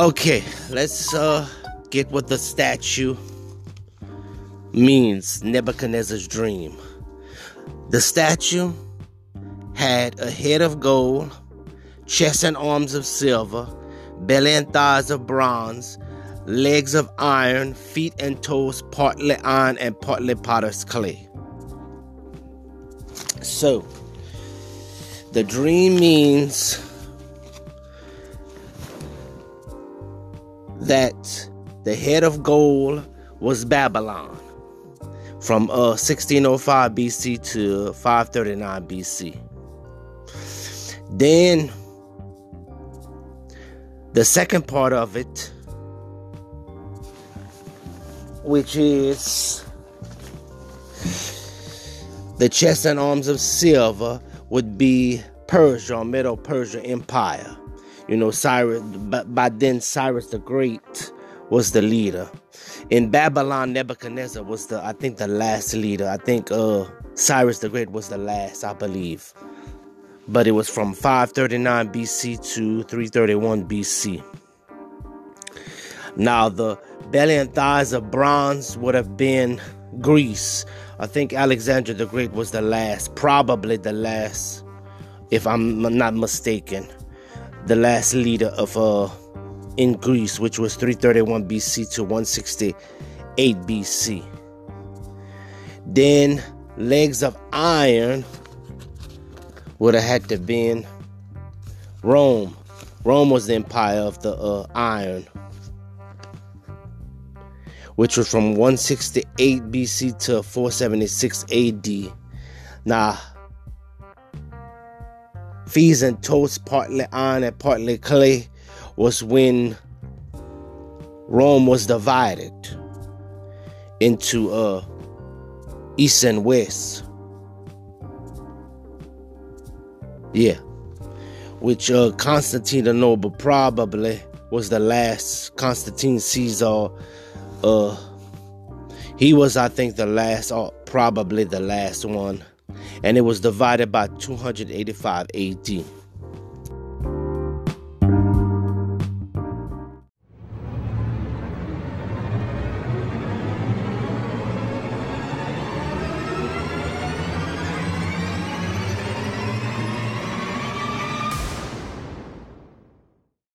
Okay, let's uh get what the statue means Nebuchadnezzar's dream. The statue had a head of gold, chest and arms of silver, belly and thighs of bronze, legs of iron, feet and toes partly iron and partly potter's clay. So, the dream means that the head of gold was Babylon from uh, 1605 BC to 539 BC. Then the second part of it, which is the chest and arms of silver, would be Persia or Medo-Persia Empire. You know, Cyrus, by then Cyrus the Great was the leader. In Babylon, Nebuchadnezzar was the, I think, the last leader. I think uh, Cyrus the Great was the last, I believe. But it was from 539 BC to 331 BC. Now, the belly and thighs of bronze would have been Greece. I think Alexander the Great was the last, probably the last, if I'm not mistaken, the last leader of uh, in Greece, which was 331 BC to 168 BC. Then legs of iron would have had to been Rome. Rome was the empire of the uh, iron, which was from 168 BC to 476 AD. Now, fees and toes, partly iron and partly clay, was when Rome was divided into uh, east and west. Yeah, which uh, Constantine the Noble probably was the last Constantine Caesar. Uh, he was, I think, the last, or probably the last one, and it was divided by 285 AD.